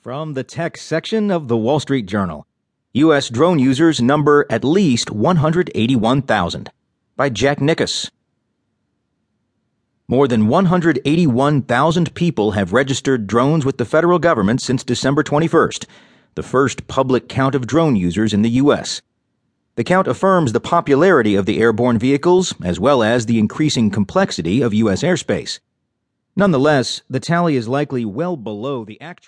From the tech section of the Wall Street Journal U.S. drone users number at least 181,000 by Jack Nicas. More than 181,000 people have registered drones with the federal government since December 21st, the first public count of drone users in the U.S. The count affirms the popularity of the airborne vehicles as well as the increasing complexity of U.S. airspace. Nonetheless, the tally is likely well below the actual.